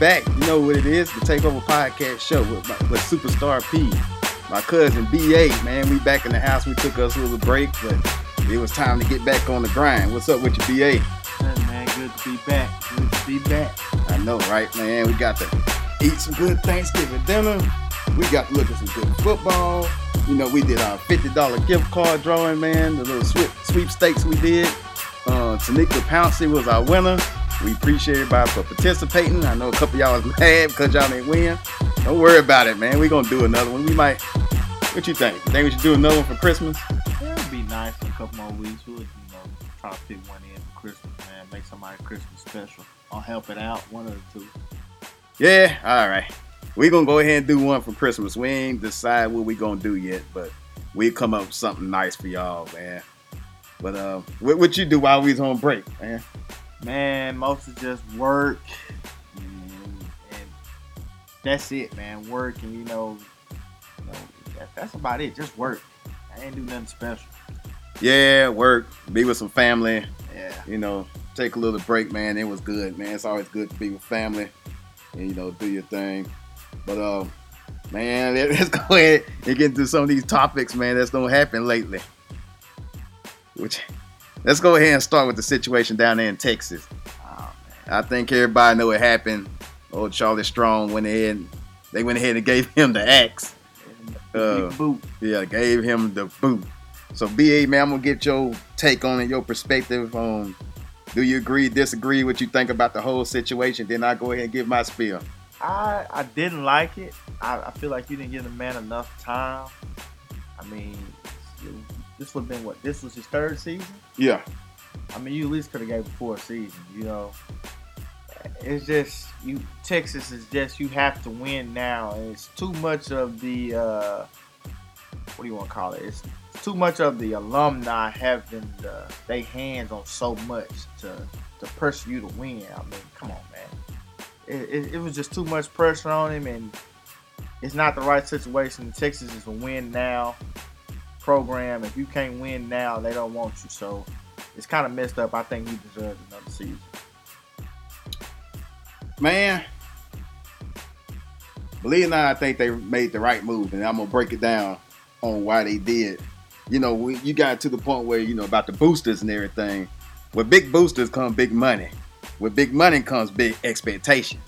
What's happening? We back. You know what it is? The Takeover Podcast Show with, my, with Superstar P, my cousin BA. Man, we back in the house. We took us a little break, but it was time to get back on the grind. What's up with you, BA? Hey, man, good to be back. Good to be back. I know, right, man? We got to eat some good Thanksgiving dinner. We got to look at some good football. You know, we did our $50 gift card drawing, man. The little sweep, sweepstakes we did. Uh, Tanika Pouncey was our winner. We appreciate everybody for participating. I know a couple y'all was mad because y'all didn't win. Don't worry about it, man. We're going to do another one. We might. What you think? You think we should do another one for Christmas? Yeah, it'd be nice in a couple more weeks. We'll, you know, try to fit one in for Christmas, man. Make somebody Christmas special. I'll help it out, one of the two. Yeah, all right. We're going to go ahead and do one for Christmas. We ain't decide what we going to do yet, but we'll come up with something nice for y'all, man. But uh, what, what you do while we's on break, man? Man, mostly just work. And, and that's it, man. Work and, you know, you know that, that's about it. Just work. I ain't do nothing special. Yeah, work, be with some family, Yeah. you know, take a little break, man. It was good, man. It's always good to be with family and, you know, do your thing. But, uh, man, let's go ahead and get into some of these topics, man, that's don't happen lately. Which, let's go ahead and start with the situation down there in Texas. Oh, I think everybody know what happened. Old Charlie Strong went ahead, and they went ahead and gave him the axe. Uh. Yeah, gave him the boot. So BA man, I'm gonna get your take on it, your perspective on do you agree, disagree, what you think about the whole situation? Then I go ahead and give my spiel. I I didn't like it. I, I feel like you didn't give the man enough time. I mean, this would have been what? This was his third season. Yeah. I mean, you at least could have gave him four seasons. You know, it's just you. Texas is just you have to win now. And it's too much of the uh, what do you want to call it? It's too much of the alumni having the, they hands on so much to to pressure you to win. I mean, come on, man. It, it, it was just too much pressure on him, and it's not the right situation. Texas is a win now program. If you can't win now, they don't want you. So it's kind of messed up. I think he deserves another season. Man. Believe it or not, I think they made the right move, and I'm gonna break it down on why they did. You know, we, you got to the point where you know about the boosters and everything. With big boosters come big money. With big money comes big expectation.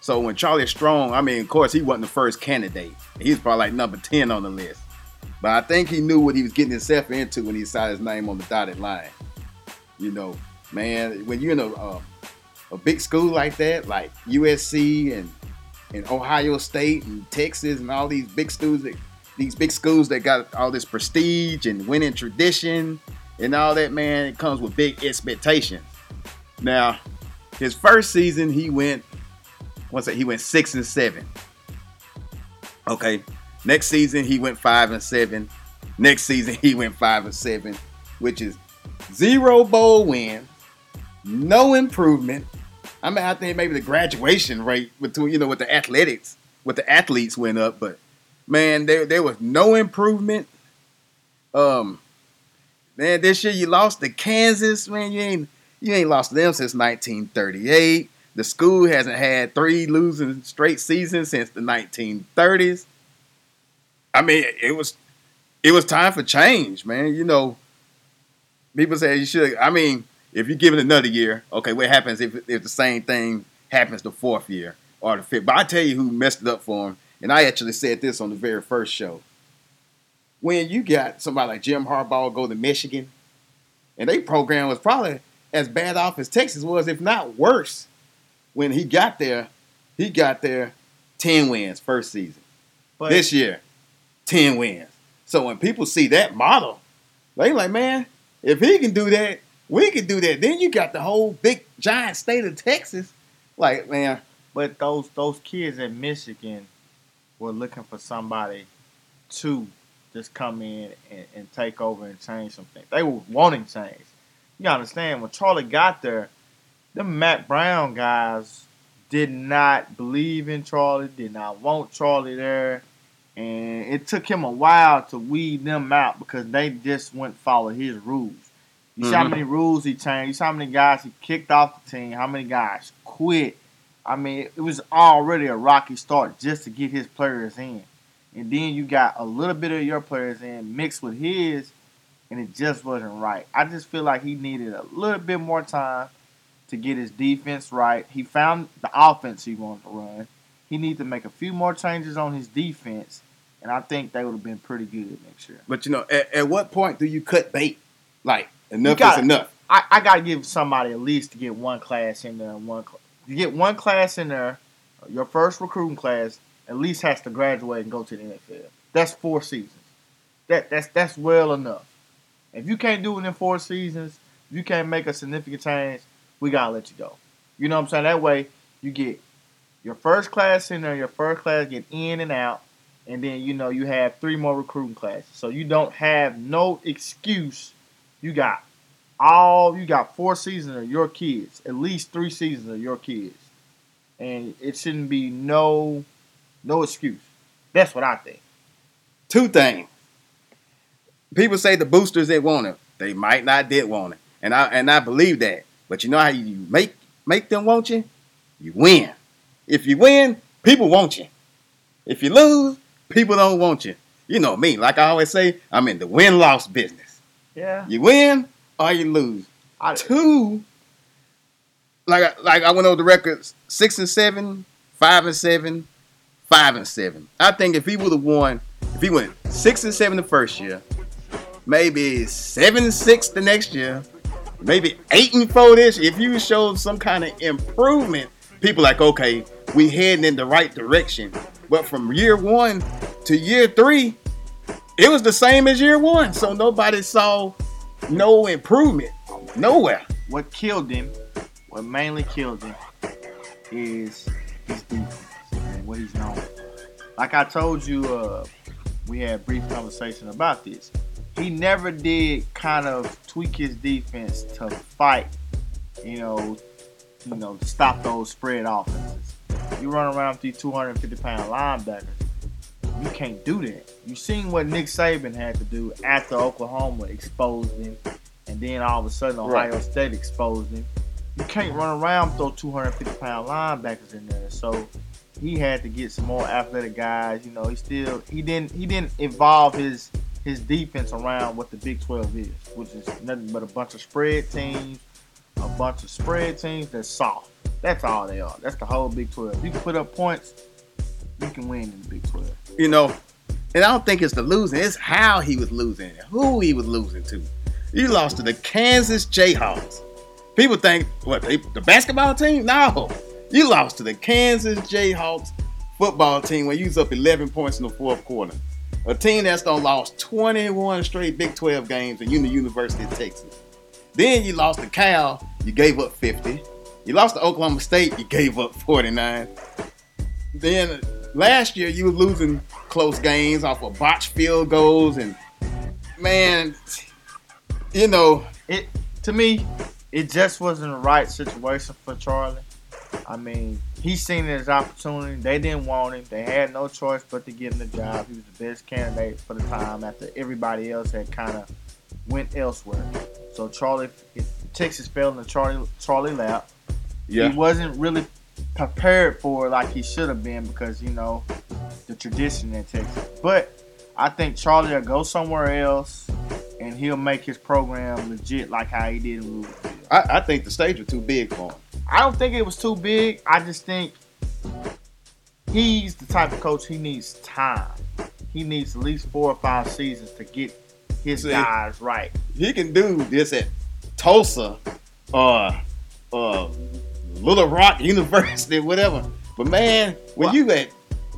So when Charlie Strong, I mean, of course, he wasn't the first candidate. He was probably like number 10 on the list. But I think he knew what he was getting himself into when he signed his name on the dotted line. You know, man, when you're in a, uh, a big school like that, like USC and, and Ohio State and Texas and all these big schools that these big schools that got all this prestige and winning tradition and all that, man, it comes with big expectations. Now, his first season, he went, what's that? He went six and seven. Okay. Next season, he went five and seven. Next season, he went five and seven, which is zero bowl win, no improvement. I mean, I think maybe the graduation rate between, you know, with the athletics, with the athletes went up, but man, there there was no improvement. Um, man, this year you lost to Kansas, man. You ain't you ain't lost them since 1938. The school hasn't had three losing straight seasons since the 1930s. I mean, it was it was time for change, man. You know, people say you should. I mean, if you give it another year, okay, what happens if if the same thing happens the fourth year or the fifth? But I tell you who messed it up for him, and I actually said this on the very first show. When you got somebody like Jim Harbaugh go to Michigan, and they program was probably as bad off as Texas was, if not worse. When he got there, he got there 10 wins first season. But this year, 10 wins. So when people see that model, they like, man, if he can do that, we can do that. Then you got the whole big giant state of Texas. Like, man, but those those kids in Michigan were looking for somebody to just come in and, and take over and change some things. They were wanting change. You understand when Charlie got there, the Mack Brown guys did not believe in Charlie, did not want Charlie there. And it took him a while to weed them out because they just wouldn't follow his rules. You see how Mhm. many rules he changed. You see how many guys he kicked off the team. How many guys quit. I mean, it was already a rocky start just to get his players in. And then you got a little bit of your players in mixed with his, and it just wasn't right. I just feel like he needed a little bit more time to get his defense right. He found the offense he wanted to run. He needs to make a few more changes on his defense, and I think they would have been pretty good next year. But you know, at, at what point do you cut bait? Like enough gotta- is enough. I, I got to give somebody at least to get one class in there. One cl- you get one class in there. Your first recruiting class at least has to graduate and go to the NFL. That's four seasons. That that's that's well enough. If you can't do it in four seasons, if you can't make a significant change, we gotta let you go. You know what I'm saying? That way you get your first class in there, your first class get in and out, and then you know you have three more recruiting classes. So you don't have no excuse. You got all you got four seasons of your kids, at least three seasons of your kids, and it shouldn't be no no excuse. That's what I think. Two things. People say the boosters didn't want it. They might not did want it, and I and I believe that. But you know how you make make them want you? You win. If you win, people want you. If you lose, people don't want you. You know me. Like I always say, I'm in the win loss business. Yeah, You win or you lose. I, Two, like I- like I went over the records, six and seven, five and seven, five and seven. I think if he would have won, if he went six and seven the first year, maybe seven and six the next year, maybe eight and four this if you showed some kind of improvement, people like, okay, we heading in the right direction. But from year one to year three, it was the same as year one. So nobody saw no improvement nowhere. what killed him, what mainly killed him, is his defense and what he's known. Like I told you, uh, we had a brief conversation about this. He never did kind of tweak his defense to fight, you know, you know, to stop those spread offenses. You run around with these 250 pound linebackers, you can't do that. You seen what Nick Saban had to do after Oklahoma exposed him, and then all of a sudden Ohio Right. State exposed him. You can't run around with those 250 pound linebackers in there. So he had to get some more athletic guys. You know, he still he didn't he didn't evolve his his defense around what the Big 12 is, which is nothing but a bunch of spread teams, a bunch of spread teams that's soft. That's all they are. That's the whole Big 12. You can put up points, you can win in the Big 12. you know, and I don't think it's the losing, it's how he was losing, who he was losing to. You lost to the Kansas Jayhawks. People think, what, they, the basketball team? No. You lost to the Kansas Jayhawks football team when you was up 11 points in the fourth quarter. A team that's done lost 21 straight Big 12 games in the University of Texas. Then you lost to Cal, you gave up 50. You lost to Oklahoma State, you gave up 49. Then last year you were losing close games off of botched field goals and man, you know, it to me, it just wasn't the right situation for Charlie. I mean, he seen as opportunity. They didn't want him. They had no choice but to give him the job. He was the best candidate for the time after everybody else had kind of went elsewhere. So Charlie, Texas fell in the Charlie Charlie lap. Yeah, He wasn't really prepared for it like he should have been because you know the tradition in Texas. But I think Charlie will go somewhere else and he'll make his program legit like how he did in Louisville. I, I think the stage was too big for him. I don't think it was too big. I just think he's the type of coach he needs time. He needs at least four or five seasons to get his See. guys right. He can do this at Tulsa or uh, Little Rock University, whatever. But man, when Well- you at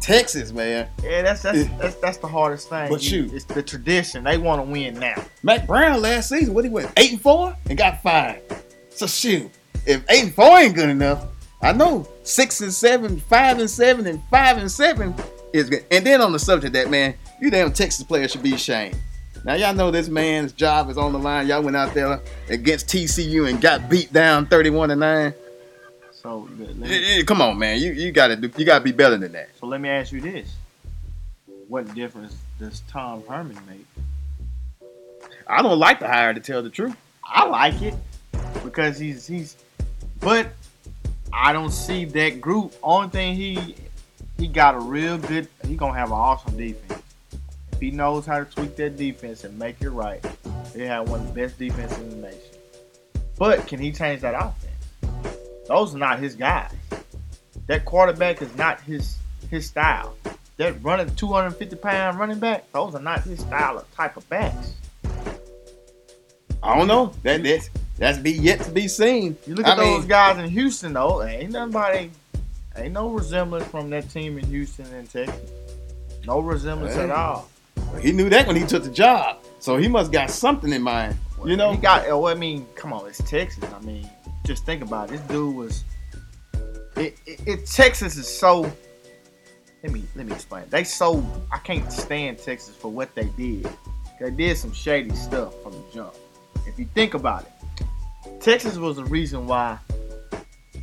Texas, man, Yeah, that's that's that's, that's the hardest thing. But You- shoot. it's the tradition. They want to win now. Mack Brown last season, what he went eight and four and got five. So shoot, if eight and four ain't good enough, I know six and seven, five and seven, and five and seven is good. And then on the subject of that man, you damn Texas players should be ashamed. Now y'all know this man's job is on the line. Y'all went out there against TCU and got beat down thirty-one to nine. So let Come on, man, you you gotta do, you gotta be better than that. so let me ask you this: What difference does Tom Herman make? I don't like the hire to tell the truth. I like it because he's he's, but I don't see that group. Only thing he he got a real good. He gonna have an awesome defense. If he knows how to tweak that defense and make it right, they have one of the best defenses in the nation. But can he change that offense? Those are not his guys. That quarterback is not his his style. That running 250 pound running back, those are not his style of type of backs. I don't know. That that's that's be yet to be seen. You look at I those mean, guys in Houston though, ain't nobody ain't no resemblance from that team in Houston and Texas. No resemblance Hey. at all. He knew that when he took the job, so he must got something in mind. You know, he got. Well, I mean, come on, it's Texas. I mean, just think about it. This dude was. It, it, it Texas is so. Let me let me explain. They so I can't stand Texas for what they did. They did some shady stuff from the jump. If you think about it, Texas was the reason why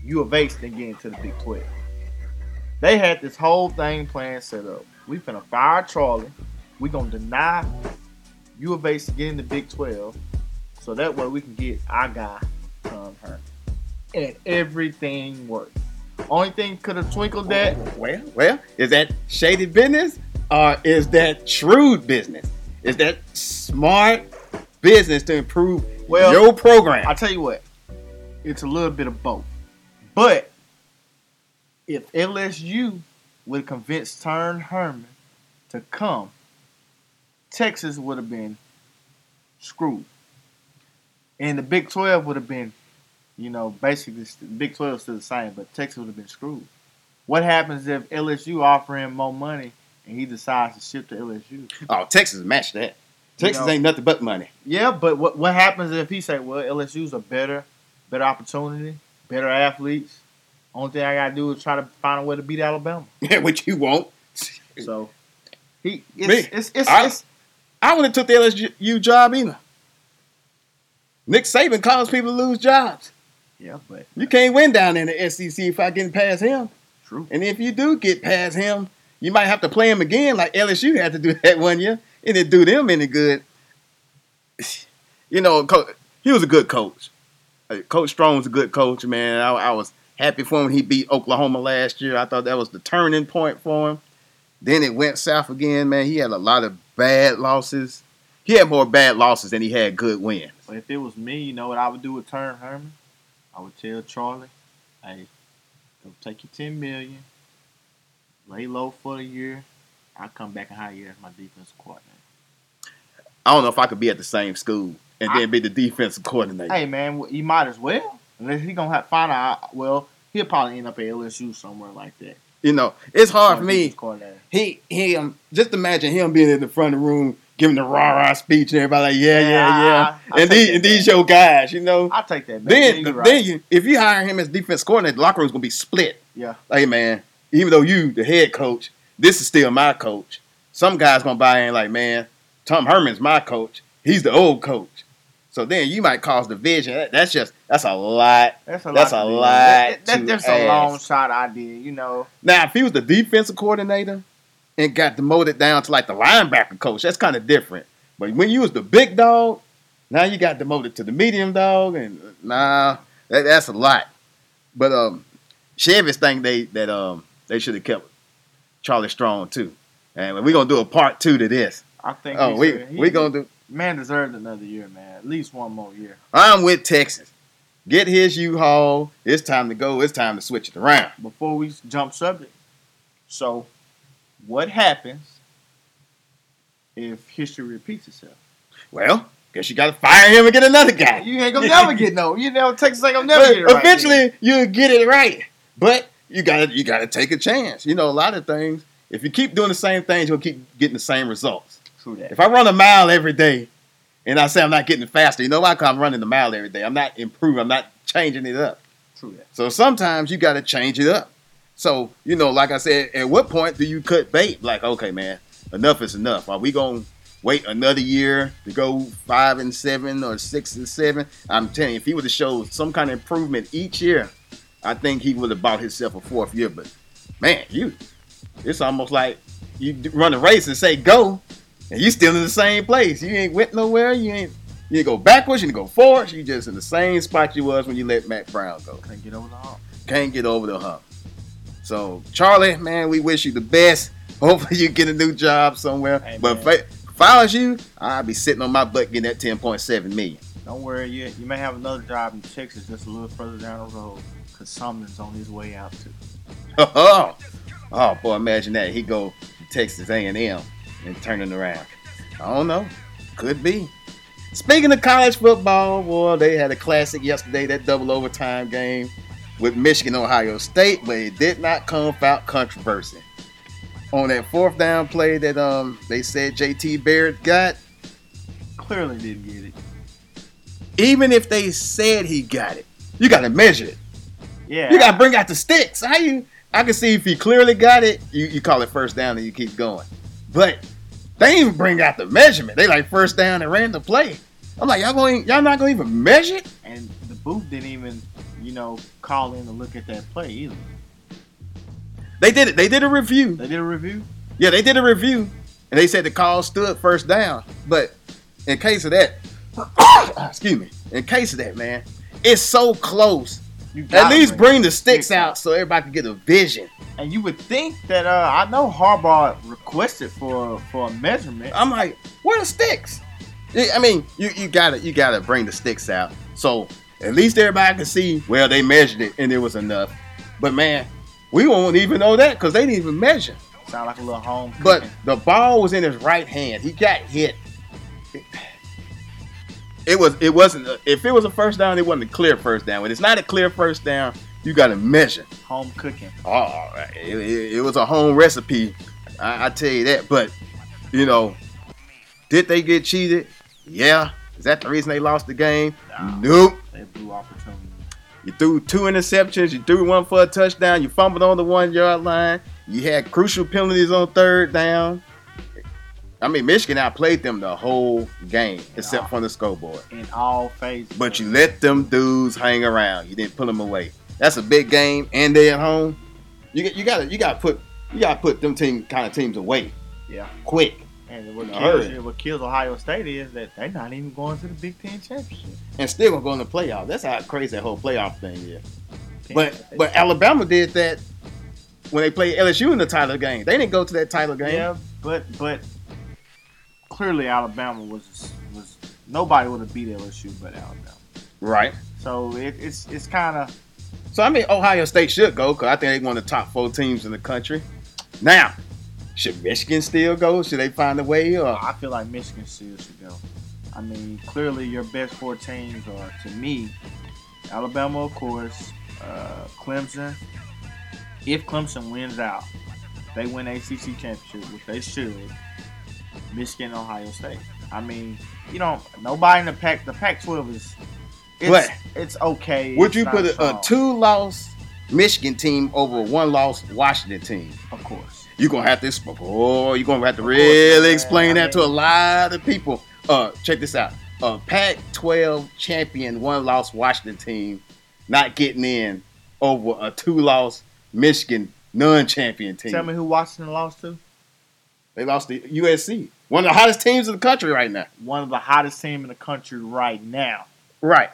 U of H didn't get into the Big 12. They had this whole thing planned set up. We finna fire Charlie. We gonna deny U of H to the Big 12, so that way we can get our guy Tom Herman. And everything worked. Only thing could have twinkled that. well, well, is that shady business or is that shrewd business? Is that smart business to improve Well, your program? I tell you what, it's a little bit of both. But if LSU would convince Tom Herman to come, Texas would have been screwed. And the Big 12 would have been, you know, basically Big 12 is still the same, but Texas would have been screwed. What happens if LSU offer him more money and he decides to ship to LSU? oh, Texas matched that. Texas know- ain't nothing but money. Yeah, but what what happens if he say, "Well, LSU's a better, better opportunity, better athletes. Only thing I gotta do is try to find a way to beat Alabama." Which you won't. So he, it's, Me, it's, it's, I- I would have took the LSU job either. Nick Saban caused people to lose jobs. Yeah, but You can't win down in the SEC if I get past him. true. And if you do get past him, you might have to play him again, like LSU had to do that one year. And it didn't do them any good. You know, he was a good coach. Uh, coach Strong was a good coach, man. I, I was happy for him when he beat Oklahoma last year. I thought that was the turning point for him. Then it went south again, man. He had a lot of bad losses. He had more bad losses than he had good wins. But if it was me, you know what I would do with Tom Herman? I would tell Charlie, "Hey, go take your ten million, lay low for a year. I'll come back and hire you as my defensive coordinator." I don't know if I could be at the same school and I- then be the defensive coordinator. Hey man, you might as well. Unless he gonna have to find out. Well, he'll probably end up at LSU somewhere like that. You know, it's hard for me. he he um just imagine him being in the front of the room giving the rah rah speech and everybody like yeah yeah Yeah, yeah I- I and these and these your guys you know I'll take that. Man. then you're then you if you hire him as defense coordinator the locker room's gonna be split Yeah. hey man even though you the head coach this is still my coach some guys gonna buy in like man Tom Herman's my coach he's the old coach so then you might cause division That- that's just that's a lot That's a That's lot. a lot That, that, that's just a long ask. shot idea. You know. Now, if he was the defensive coordinator and got demoted down to like the linebacker coach, that's kind of different. But when you was the big dog, now you got demoted to the medium dog, and uh, nah, that, that's a lot. But um, Chevy's think they that um they should have kept Charlie Strong too, and we're gonna do a part two to this. I think. Oh, we should- we gonna do. Man deserved another year, man. At least one more year. I'm with Texas. Get his U-Haul. It's time to go. It's time to switch it around. Before we jump subject, so what happens if history repeats itself? Well, guess you got to fire him and get another guy. You ain't gonna never get no. You know, Texas ain't gonna never But get it right. eventually you'll get it right. But you gotta you gotta take a chance. You know, a lot of things. If you keep doing the same things, you'll keep getting the same results. True that. If I run a mile every day and I say I'm not getting faster, you know why? Cause I'm running the mile every day. I'm not improving. I'm not changing it up. True that. So sometimes you gotta change it up. So, you know, like I said, at what point do you cut bait? Like, okay, man, enough is enough. Are we gonna wait another year to go five and seven or six and seven? I'm telling you, if he would have showed some kind of improvement each year, I think he would have bought himself a fourth year. But man, you it's almost like you run a race and say go, and you still in the same place. You ain't went nowhere. You ain't you ain't go backwards. You didn't go forwards. You just in the same spot you was when you let Mack Brown go. Can't get over the hump. can't get over the hump. So Charlie, man, we wish you the best. Hopefully you get a new job somewhere. But if, if I was you, I'd be sitting on my butt getting that 10.7 million. Don't worry, you you may have another job in Texas just a little further down the road, cause Sumlin's on his way out too. Oh, oh boy, imagine that. He go to Texas A&M and turning around. I don't know. Could be. Speaking of college football, boy, they had a classic yesterday, that double overtime game with Michigan Ohio State, but it did not come without controversy. On that fourth down play that um they said JT Barrett got, Clearly didn't get it. even if they said he got it, you gotta measure it. Yeah, You gotta bring out the sticks. How you? I can see if he clearly got it, you, you call it first down and you keep going. But they didn't even bring out the measurement. They like first down and ran the play. I'm like, y'all going, y'all not gonna even measure it? and the booth didn't even, you know, call in to look at that play either. They did it. They did a review. They did a review. Yeah, they did a review, and they said the call stood first down. But in case of that, excuse me, in case of that, man, it's so close. You At least bring the sticks sticks out so everybody can get a vision. And you would think that uh, I know Harbaugh requested for for a measurement. I'm like, where the sticks? I mean, you, you gotta you gotta bring the sticks out. So at least everybody can see, well, they measured it and it was enough. But man, we won't even know that because they didn't even measure. Sound like a little home. But the ball was in his right hand. He got hit. It was it wasn't a, if it was a first down, it wasn't a clear first down. When it's not a clear first down, you gotta measure. home cooking. Oh, it, it- it was a home recipe. I, I tell you that. But you know, did they get cheated? Yeah. Is that the reason they lost the game? Nope. They blew opportunity. You threw two interceptions. You threw one for a touchdown. You fumbled on the one yard line. You had crucial penalties on third down. I mean, Michigan outplayed them the whole game except for the scoreboard. in all phases. But you let them dudes hang around. You didn't pull them away. That's a big game, and they at home. You you got to you got to put you got to put them team kind of teams away. Yeah. quick and what kills, what kills Ohio State is that they're not even going to the Big Ten championship. and still gonna go in the playoff. That's how crazy that whole playoff thing is. But but Alabama did that when they played LSU in the title game. They didn't go to that title game. yeah, but but clearly Alabama was was nobody would have beat LSU but Alabama. Right. So it, it's it's kind of So I mean, Ohio State should go because I think they're one of the top four teams in the country. Now, should Michigan still go? Should they find a way? Or I feel like Michigan still should go. I mean, clearly your best four teams are to me Alabama, of course, uh, Clemson. If Clemson wins out, they win ACC championship, which they should. Michigan, Ohio State. I mean, you know, nobody in the Pac. The Pac-12 is. It's, What? it's okay. would It's you put a, a two-loss Michigan team over a one-loss Washington team? Of course. You're gonna have to, exp- oh, you're gonna have to really explain that to a lot of people. Uh, check this out: a Pac-12 champion, one-loss Washington team, not getting in over a two-loss Michigan non-champion team. Tell me who Washington lost to. They lost to USC, one of the hottest teams in the country right now. One of the hottest team in the country right now. Right.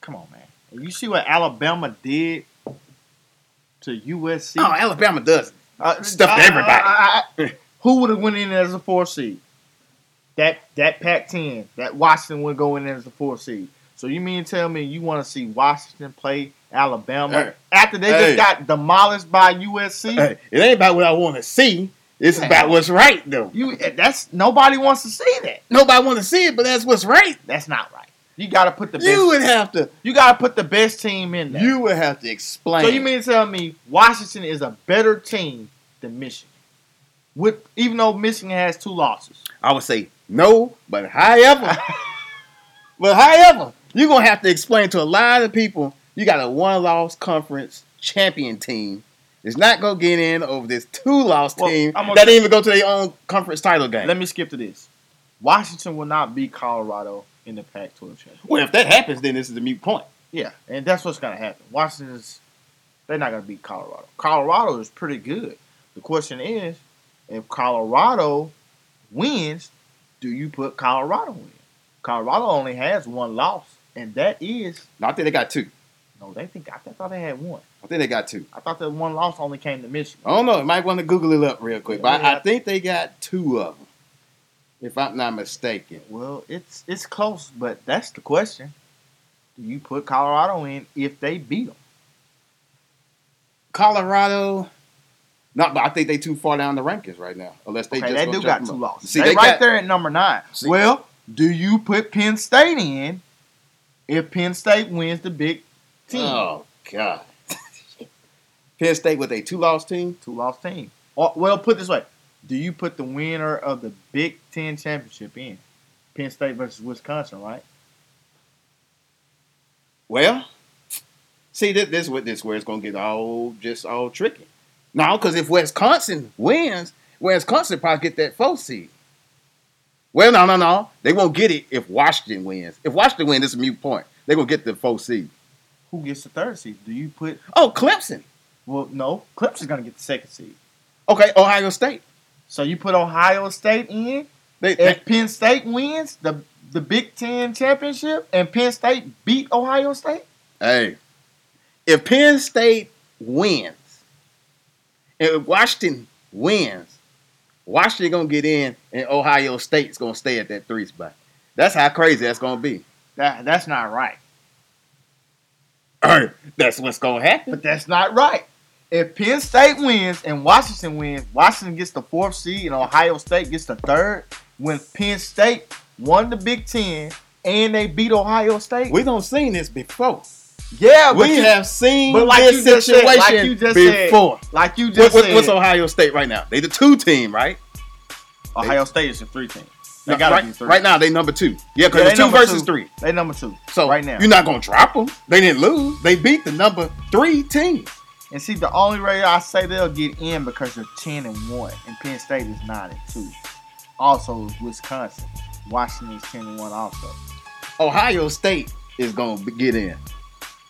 Come on, man. You see what Alabama did to USC? Oh, Alabama does. Uh, stuffed everybody. uh, uh, who would have went in as a four seed? That that Pac-10, that Washington would go in as a four seed. So you mean tell me you want to see Washington play Alabama Hey. after they Hey. just got demolished by USC? Hey, it ain't about what I want to see. It's about what's right, though. You that's nobody wants to see that. Nobody want to see it, but that's what's right. That's not right. You got to put the best. You would have to. you got to put the best team in there. You would have to explain. So you mean to tell me Washington is a better team than Michigan? With even though Michigan has two losses. I would say no, but however, but however, you're gonna have to explain to a lot of people you got a one-loss conference champion team. It's not gonna get in over this two-loss Well, team that didn't even go to their own conference title game. Let me skip to this. Washington will not beat Colorado in the Pac-12 championship. well, if that happens, then this is a mute point. Yeah, and that's what's going to happen. Washington's they're not going to beat Colorado. Colorado is pretty good. The question is, if Colorado wins, do you put Colorado in? Colorado only has one loss, and that is No, I think they got two. no. They think I thought they had one. I think they got two. I thought that one loss only came to Michigan. I don't know. You might want to Google it up real quick, Yeah, but I, I think they got two of them, if I'm not mistaken. Well, it's it's close, but that's the question. Do you put Colorado in if they beat them? Colorado, not, but I think they too far down the rankings right now. Unless they Okay, just they do got two up. losses. See, they, they right got- there at number nine. See- well, do you put Penn State in if Penn State wins the Big Ten? Oh God. Penn State with a two-loss team. Two loss team. Or, well, put it this way: Do you put the winner of the Big Ten championship in? Penn State versus Wisconsin, right? Well, see, this, this, what- this where it's gonna get all just all tricky. Now, because if Wisconsin wins, Wisconsin probably get that fourth seed. Well, no, no, no. They won't get it if Washington wins. If Washington wins, it's a mute point. They're gonna get the fourth seed. Who gets the third seed? Do you put? Oh, Clemson. Well, no, Clemson's gonna get the second seed. Okay, Ohio State. So you put Ohio State in. They, If they, Penn State wins the the Big Ten championship and Penn State beat Ohio State, hey, if Penn State wins, and if Washington wins, Washington gonna get in, and Ohio State's gonna stay at that three spot. That's how crazy that's gonna be. that that's not right. All right, that's what's gonna happen. But that's not right. If Penn State wins and Washington wins, Washington gets the fourth seed and Ohio State gets the third. When Penn State won the Big Ten and they beat Ohio State, We don't seen this before. yeah, but we you- have seen but like this you just said- situation like you just said, before. like you just what- said, what's Ohio State right now? They the two team, right? Ohio State is a three team. They No, gotta right, be three. right now they number two. Yeah, because Yeah, it's two versus two. three. They number two. So right now. you're not gonna drop them. They didn't lose. They beat the number three team. And see, the only way I say they'll get in because they're ten and one, and Penn State is nine and two. Also, Wisconsin, Washington is ten and one. Also, Ohio State is gonna get in.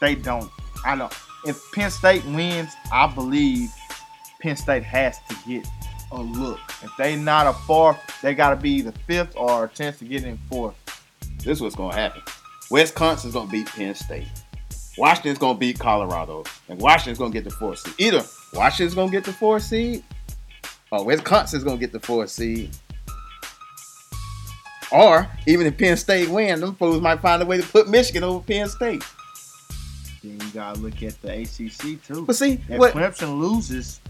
they don't. I don't. If Penn State wins, I believe Penn State has to get a look. If they not a fourth, they got to be the fifth or a chance to get in fourth. This is what's gonna happen. Wisconsin's gonna beat Penn State. Washington's gonna beat Colorado, and Washington's gonna get the four seed. Either Washington's gonna get the four seed, or Wisconsin's gonna get the four seed. Or even if Penn State wins, them fools might find a way to put Michigan over Penn State. Then you got to look at the ACC too. But see, If what, Clemson loses,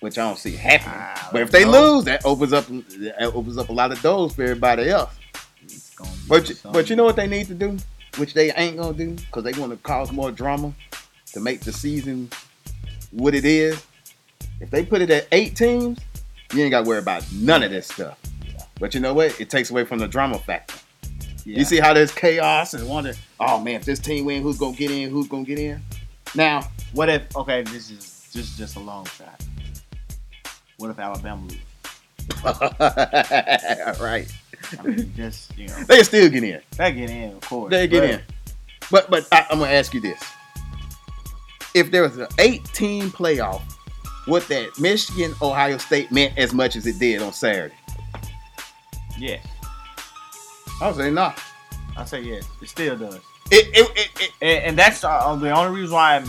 which I don't see happening. But if they no. lose, that opens up that opens up a lot of doors for everybody else. it's gonna be But you, but you know what they need to do, which they ain't gonna do, because they want to cause more drama to make the season what it is. If they put it at eight teams, you ain't got to worry about none of this stuff. But you know what? It takes away from the drama factor. Yeah. You see how there's chaos and wonder, oh man, if this team win, who's gonna get in? Who's gonna get in? Now, What if? Okay, this is just just a long shot. What if Alabama loses? right? I mean, just you know, They still get in. they get in, of course. They get but in. But but I, I'm gonna ask you this: If there was an 18 playoff, would that Michigan Ohio State meant as much as it did on Saturday? Yes, I would say no. I say yes. It still does, It it, it, it and, and that's uh, the only reason why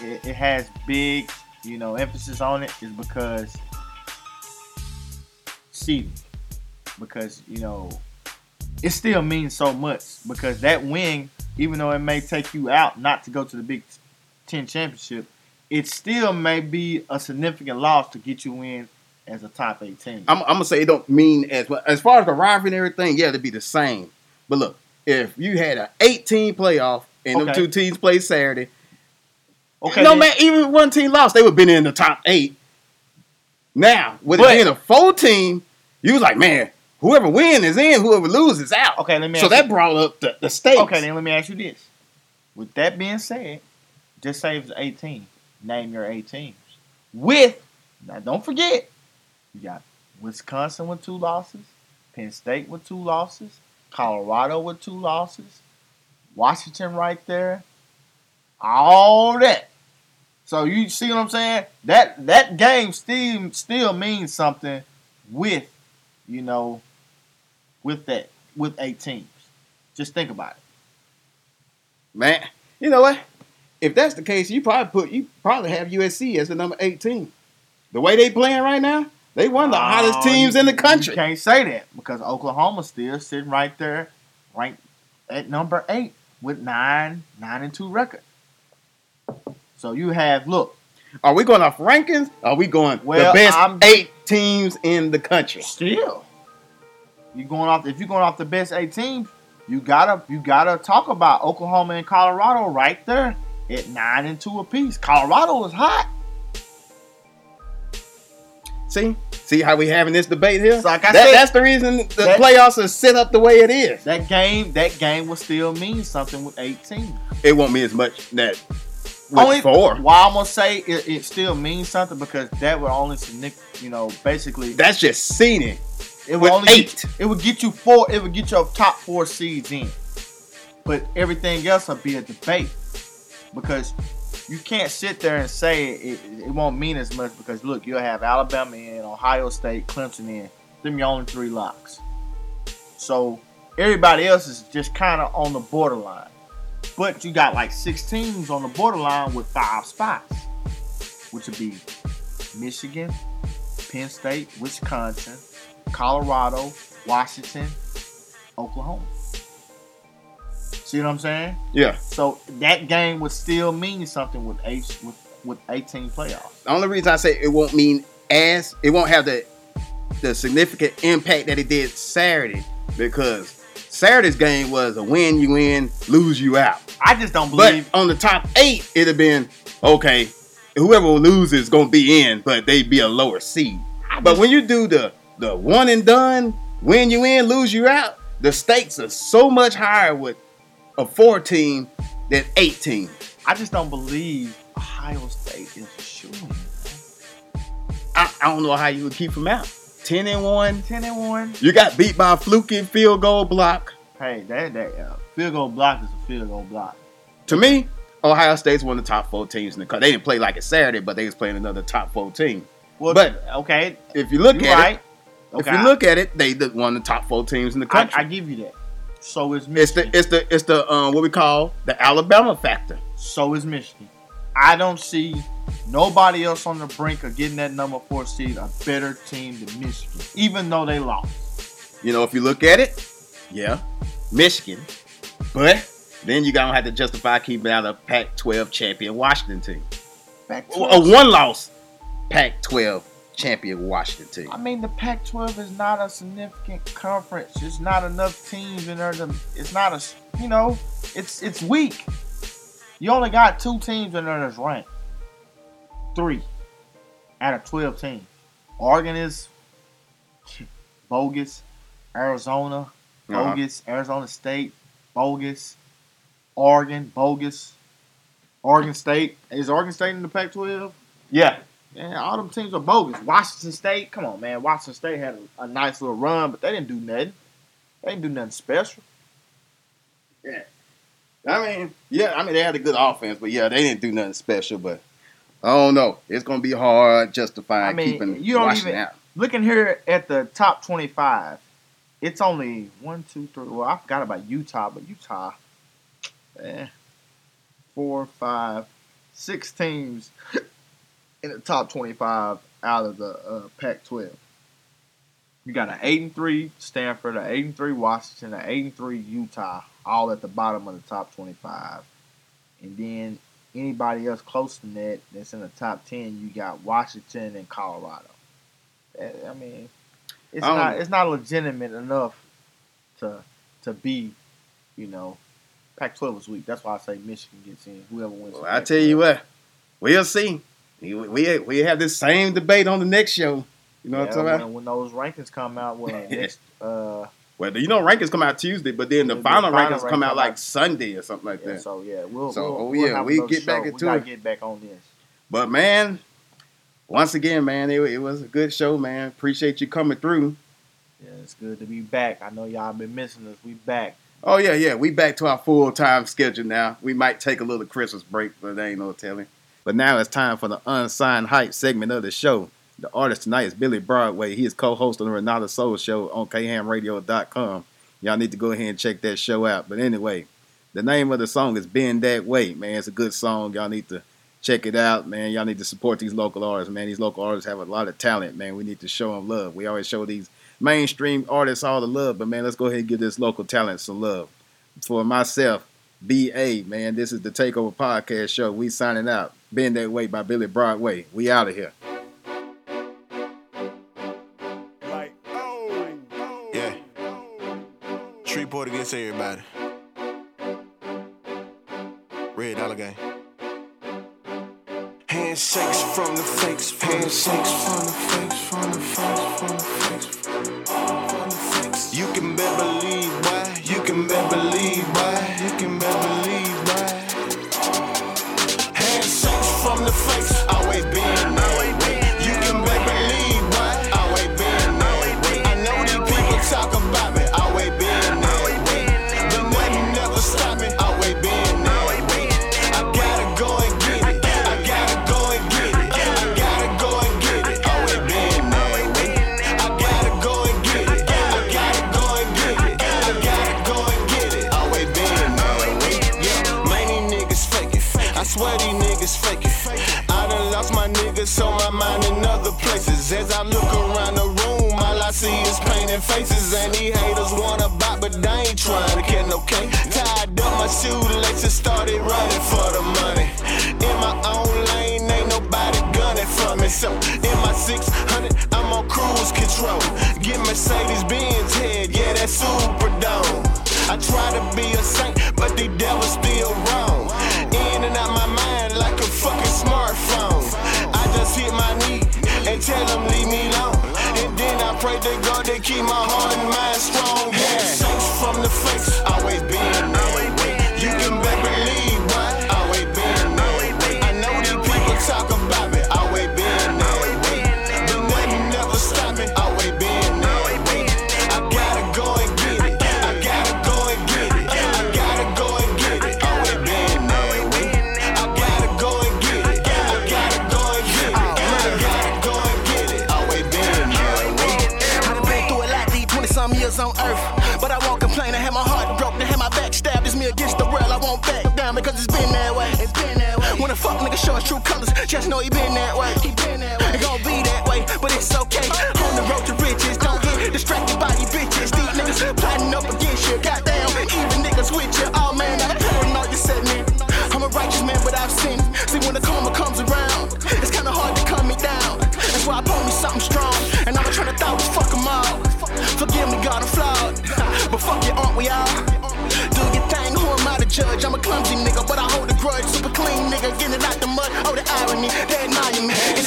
it, it has big, you know, emphasis on it is because seeding, because you know, it still means so much because that win, even though it may take you out not to go to the Big Ten championship, it still may be a significant loss to get you in as a top eight team. I'm, I'm gonna say it don't mean as well as far as the rivalry and everything. Yeah, it'd be the same. But look, if you had an 18 playoff and them Okay. two teams played Saturday, okay, no then- man, even one team lost, they would have been in the top eight. Now, with But- it being a full team, you was like, man, whoever wins is in, whoever loses is out. Okay, let me So ask that you- brought up the, the stakes. Okay, then let me ask you this. With that being said, just say it's 18. Name your eight teams. With, now don't forget, you got Wisconsin with two losses, Penn State with two losses, Colorado with two losses, Washington right there, all that. So you see what I'm saying? That that game still still means something with, you know, with that with eight teams. Just think about it. man. You know what? if that's the case, you probably put you probably have USC as the number 18. The way they playing right now, they one of the oh, hottest Oh, teams you- in the country. You can't say that because Oklahoma's still sitting right there, ranked at number eight with nine, nine and two record. So you have look Are we going off rankings? Are we going Well, the best I'm- eight teams in the country? still. You going off if you're going off the best eight teams, you gotta you gotta talk about Oklahoma and Colorado right there at nine and two apiece. Colorado is hot. See, see how we having this debate here. So like I That- said- that's the reason the That- playoffs are set up the way it is. That game that game will still mean something with eighteen. It won't mean as much that only four. Why I'm gonna say it, it still means something because that would only significant, you know, basically That's just seen it. It would only eight. Get, it would get you four. It would get your top four seeds in, but everything else will be a debate because you can't sit there and say it, it won't mean as much because look, you'll have Alabama in, Ohio State, Clemson in. Them your only three locks. So everybody else is just kind of on the borderline. But you got like six teams on the borderline with five spots, which would be Michigan, Penn State, Wisconsin, Colorado, Washington, Oklahoma. See what I'm saying? Yeah. So that game would still mean something with eight with with 18 playoffs. The only reason I say it won't mean as it won't have the the significant impact that it did Saturday because Saturday's game was a win you win, lose you out. I just don't But believe. on the top eight, it'd have been okay. Whoever loses is gonna be in, but they'd be a lower seed. But when you do the the one and done, win you in, lose you out, the stakes are so much higher with a four team than eight team. I just don't believe Ohio State is a shooting. I, I don't know how you would keep them out. Ten and one. 10 and one. You got beat by a fluky field goal block. Hey, that that uh, field goal block is a field goal block. To me, Ohio State's one of the top four teams in the country. They didn't play like it Saturday, but they was playing another top four team. Well, But- okay, If you look at right. it, Okay, if you look at it, they the, one of the top four teams in the country. I give you that. So is it's Michigan. the it's the it's the um, what we call the Alabama factor. so is Michigan. I don't see nobody else on the brink of getting that number four seed a better team than Michigan, even though they lost. You know, if you look at it, yeah, Michigan, but then you gonna have to justify keeping out a Pac-12 champion Washington team, Back to a one-loss Pac-12 champion Washington team. I mean, the Pac-12 is not a significant conference. It's not enough teams in there to. It's not a. You know, it's it's weak. You only got two teams in there that's ranked. Three out of 12 teams. Oregon is bogus. Arizona, Uh-huh. bogus. Arizona State, bogus. Oregon, bogus. Oregon State. Is Oregon State in the Pac-12? Yeah, Yeah, all them teams are bogus. Washington State, come on, man. Washington State had a, a nice little run, but they didn't do nothing. They didn't do nothing special. Yeah. I mean, yeah, I mean they had a good offense, but yeah, they didn't do nothing special. But I don't know. It's gonna be hard justifying I mean, keeping you don't Washington even- out. Looking here at the top 25, it's only one, two, three. Well, I forgot about Utah, but Utah, eh, four, five, six teams in the top 25 out of the uh, Pac-12. You got an eight and three Stanford, an eight and three Washington, an eight and three Utah, all at the bottom of the top 25. And then anybody else close to that that's in the top 10, you got Washington and Colorado. Eh, I mean, it's I don't- it's not legitimate enough to to be, you know, Pac-12 is weak. That's why I say Michigan gets in. Whoever wins. Well, I tell you what, we'll see. We we, we have this same debate on the next show. You know what I'm Yeah, talking about? when, when those rankings come out, well, next, uh, Well, you know, rankings come out Tuesday, but then the The final final rankings come out like Sunday or something like yeah, that. so yeah, we'll. So, we'll, oh, we'll yeah, we get back into we gotta it. get back on this. But man, once again, man, it, it was a good show, man. Appreciate you coming through. Yeah, it's good to be back. I know y'all been missing us. We back. Oh yeah, yeah. We back to our full time schedule now. We might take a little Christmas break, but there ain't no telling. But now it's time for the unsigned hype segment of the show. The artist tonight is Billy Broadway. He is co-host on the Renata Soul Show on khmradio.com. Y'all need to go ahead and check that show out. But anyway, the name of the song is Bend That Way. Man, it's a good song. Y'all need to check it out, man. Y'all need to support these local artists, man. These local artists have a lot of talent, man. We need to show them love. We always show these mainstream artists all the love, but man, let's go ahead and give this local talent some love. For myself, BA, man, this is the Takeover Podcast Show. We signing out. Bend That Way by Billy Broadway. We out of here. Like, oh, oh, oh. yeah. Treeport against everybody. Red Dollar Gang. Handshakes from the fakes, handshakes from the fakes, from the fakes, from the fakes. As I look around the room, all I see is painted faces. And these haters wanna bop, but they ain't trying to get no cake. Tied up my shoelaces, started running for the money. In my own lane, ain't nobody gunning for me. So in my 600, I'm on cruise control. Get Mercedes Benz grudge. Super clean nigga, getting out the mud. Oh, the irony, they admire me.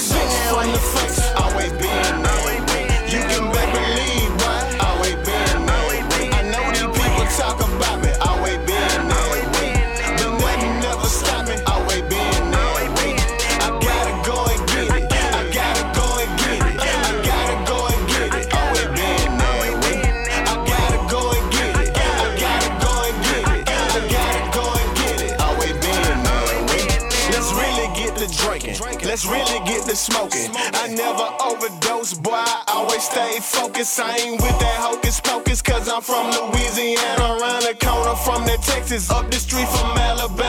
never overdose, boy. I always stay focused. I ain't with that hocus pocus, cause I'm from Louisiana. Around the corner from the Texas, up the street from Alabama.